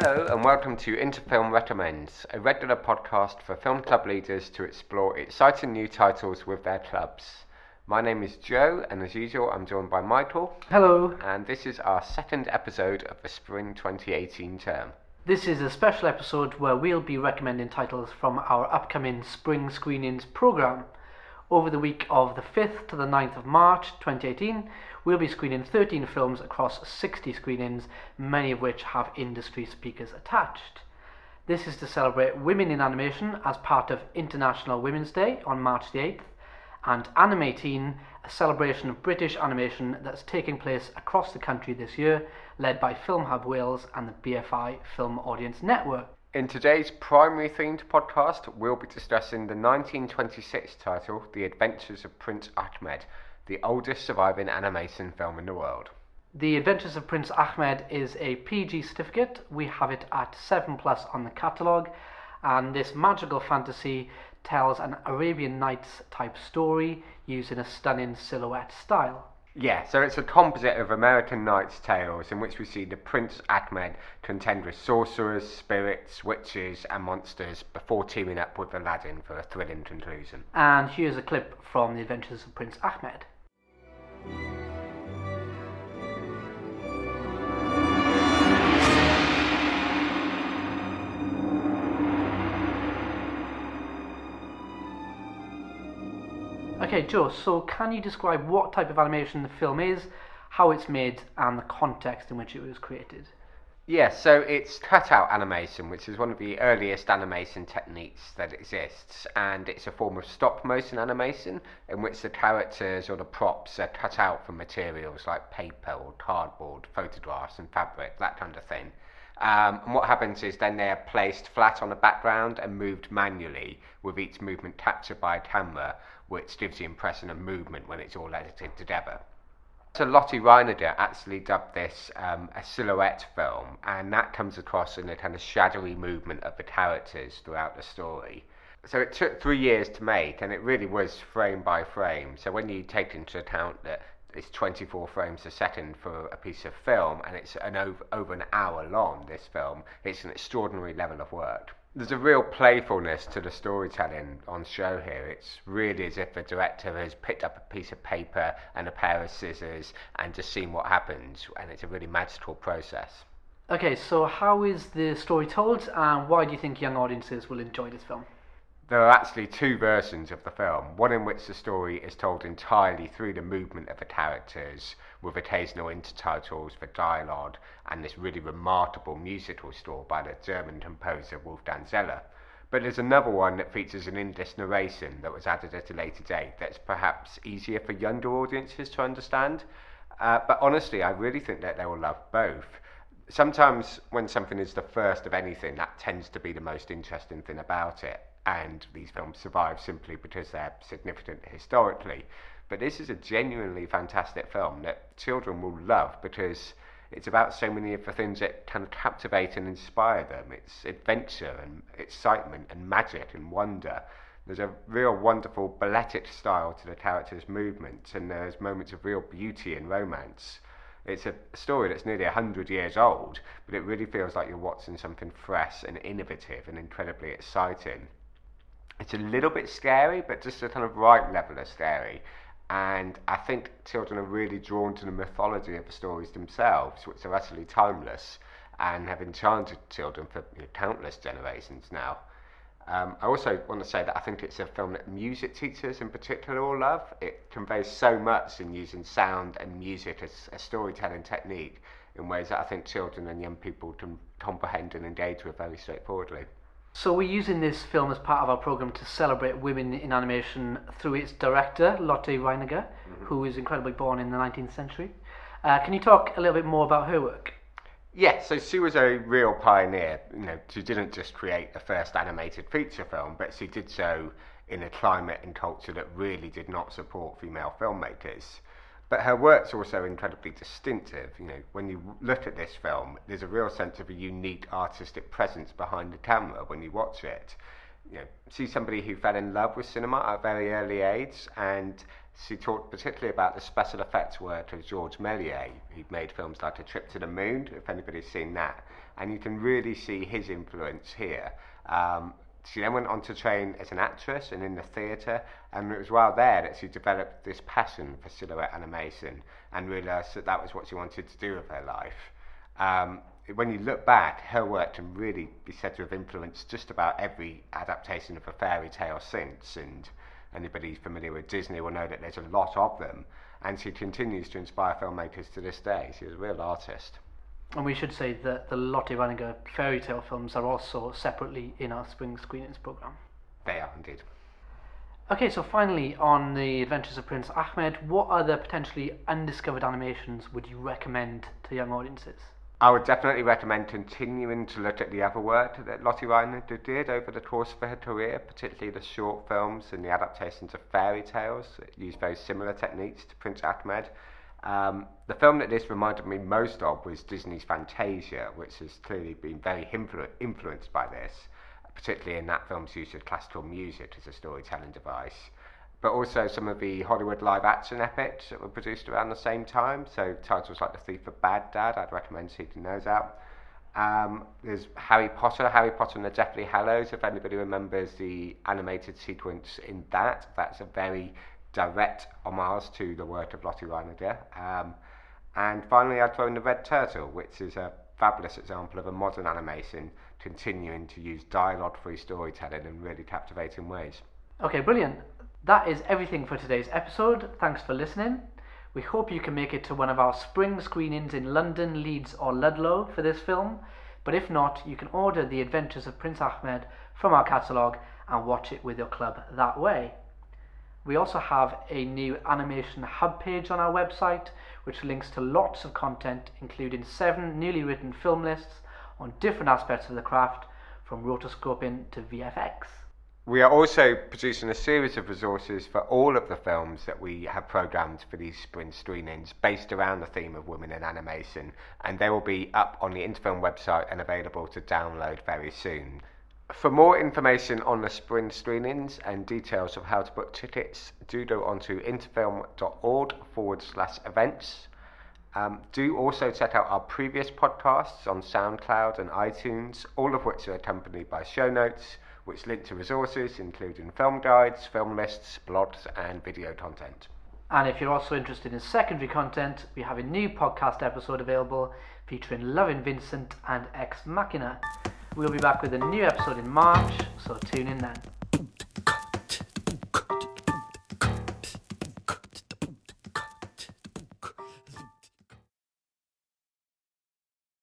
Hello and welcome to Into Film Recommends, a regular podcast for film club leaders to explore exciting new titles with their clubs. My name is Joe, and as usual, I'm joined by Michael, Hello. and this is our second episode of the spring 2018 term. This is a special episode where we'll be recommending titles from our upcoming spring screenings program. Over the week of the 5th to the 9th of March 2018, we'll be screening 13 films across 60 screenings, many of which have industry speakers attached. This is to celebrate women in animation as part of International Women's Day on March the 8th, and Animateen, a celebration of British animation that's taking place across the country this year, led by Film Hub Wales and the BFI Film Audience Network. In today's primary themed podcast, we'll be discussing the 1926 title, The Adventures of Prince Ahmed, the oldest surviving animation film in the world. The Adventures of Prince Ahmed is a PG certificate. We have it at 7 plus on the catalogue, and this magical fantasy tells an Arabian Nights type story using a stunning silhouette style. Yeah, so it's a composite of Arabian Nights tales in which we see the Prince Ahmed contend with sorcerers, spirits, witches, and monsters before teaming up with Aladdin for a thrilling conclusion. And here's a clip from The Adventures of Prince Ahmed. Okay, Joe, so can you describe what type of animation the film is, how it's made, and the context in which it was created? Yeah, so it's cutout animation, which is one of the earliest animation techniques that exists, and it's a form of stop motion animation in which the characters or the props are cut out from materials like paper or cardboard, photographs and fabric, that kind of thing. Um, and what happens is then they are placed flat on a background and moved manually, with each movement captured by a camera, which gives the impression of movement when it's all edited together. So Lotte Reiniger actually dubbed this um, a silhouette film, and that comes across in the kind of shadowy movement of the characters throughout the story. So it took three years to make, and it really was frame by frame. So when you take into account that it's 24 frames a second for a piece of film, and it's an over, over an hour long, this film, it's an extraordinary level of work there's a real playfulness to the storytelling on show here. It's really as if the director has picked up a piece of paper and a pair of scissors and just seen what happens, and it's a really magical process. Okay, so how is the story told, and why do you think young audiences will enjoy this film? There are actually two versions of the film, one in which the story is told entirely through the movement of the characters, with occasional intertitles for dialogue, and this really remarkable musical score by the German composer Wolfgang Zeller. But there's another one that features an English narration that was added at a later date that's perhaps easier for younger audiences to understand. Uh, but honestly, I really think that they will love both. Sometimes, when something is the first of anything, that tends to be the most interesting thing about it and these films survive simply because they're significant historically. But this is a genuinely fantastic film that children will love because it's about so many of the things that can captivate and inspire them. It's adventure and excitement and magic and wonder. There's a real wonderful balletic style to the characters' movements, and there's moments of real beauty and romance. It's a story that's nearly 100 years old, but it really feels like you're watching something fresh and innovative and incredibly exciting it's a little bit scary, but just a kind of right level of scary. And I think children are really drawn to the mythology of the stories themselves, which are utterly timeless and have enchanted children for you know, countless generations now. Um, I also want to say that I think it's a film that music teachers in particular will love. It conveys so much in using sound and music as a storytelling technique in ways that I think children and young people can comprehend and engage with very straightforwardly. So we're using this film as part of our program to celebrate women in animation through its director, Lotte Reiniger, mm-hmm. who was incredibly born in the 19th century. Uh, can you talk a little bit more about her work? Yeah, so she was a real pioneer. You know, she didn't just create the first animated feature film, but she did so in a climate and culture that really did not support female filmmakers. But her work's also incredibly distinctive. You know, when you look at this film, there's a real sense of a unique artistic presence behind the camera when you watch it. you know, she's somebody who fell in love with cinema at a very early age, and she talked particularly about the special effects work of Georges Méliès, who'd made films like A Trip to the Moon, if anybody's seen that. And you can really see his influence here. Um, she then went on to train as an actress and in the theatre, and it was while there that she developed this passion for silhouette animation and realised that that was what she wanted to do with her life. Um, when you look back, her work can really be said to have influenced just about every adaptation of a fairy tale since, and anybody familiar with Disney will know that there's a lot of them, and she continues to inspire filmmakers to this day. She's a real artist. And we should say that the Lotte Reiniger fairy tale films are also separately in our spring screenings program. They are indeed. Okay, so finally on the Adventures of Prince Ahmed, what other potentially undiscovered animations would you recommend to young audiences? I would definitely recommend continuing to look at the other work that Lotte Reiniger did over the course of her career, particularly the short films and the adaptations of fairy tales that use very similar techniques to Prince Ahmed. Um, the film that this reminded me most of was Disney's Fantasia, which has clearly been very influ- influenced by this, particularly in that film's use of classical music as a storytelling device. But also some of the Hollywood live action epics that were produced around the same time. So titles like The Thief of Baghdad, I'd recommend seeking those out. Um, there's Harry Potter, Harry Potter and the Deathly Hallows. If anybody remembers the animated sequence in that, that's a very direct homage to the work of Lotte Reiniger. Um, and finally, I'd throw in The Red Turtle, which is a fabulous example of a modern animation continuing to use dialogue free storytelling in really captivating ways. Okay, brilliant. That is everything for today's episode. Thanks for listening. We hope you can make it to one of our spring screenings in London, Leeds, or Ludlow for this film. But if not, you can order The Adventures of Prince Ahmed from our catalogue and watch it with your club that way. We also have a new animation hub page on our website, which links to lots of content, including seven newly written film lists on different aspects of the craft, from rotoscoping to VFX. We are also producing a series of resources for all of the films that we have programmed for these spring screenings based around the theme of women in animation, and they will be up on the Into Film website and available to download very soon. For more information on the spring screenings and details of how to book tickets, do go onto intofilm.org forward slash events. Um, do also check out our previous podcasts on SoundCloud and iTunes, all of which are accompanied by show notes which link to resources including film guides, film lists, blogs, and video content. And if you're also interested in secondary content, we have a new podcast episode available featuring Loving Vincent and Ex Machina. We'll be back with a new episode in March, so tune in then.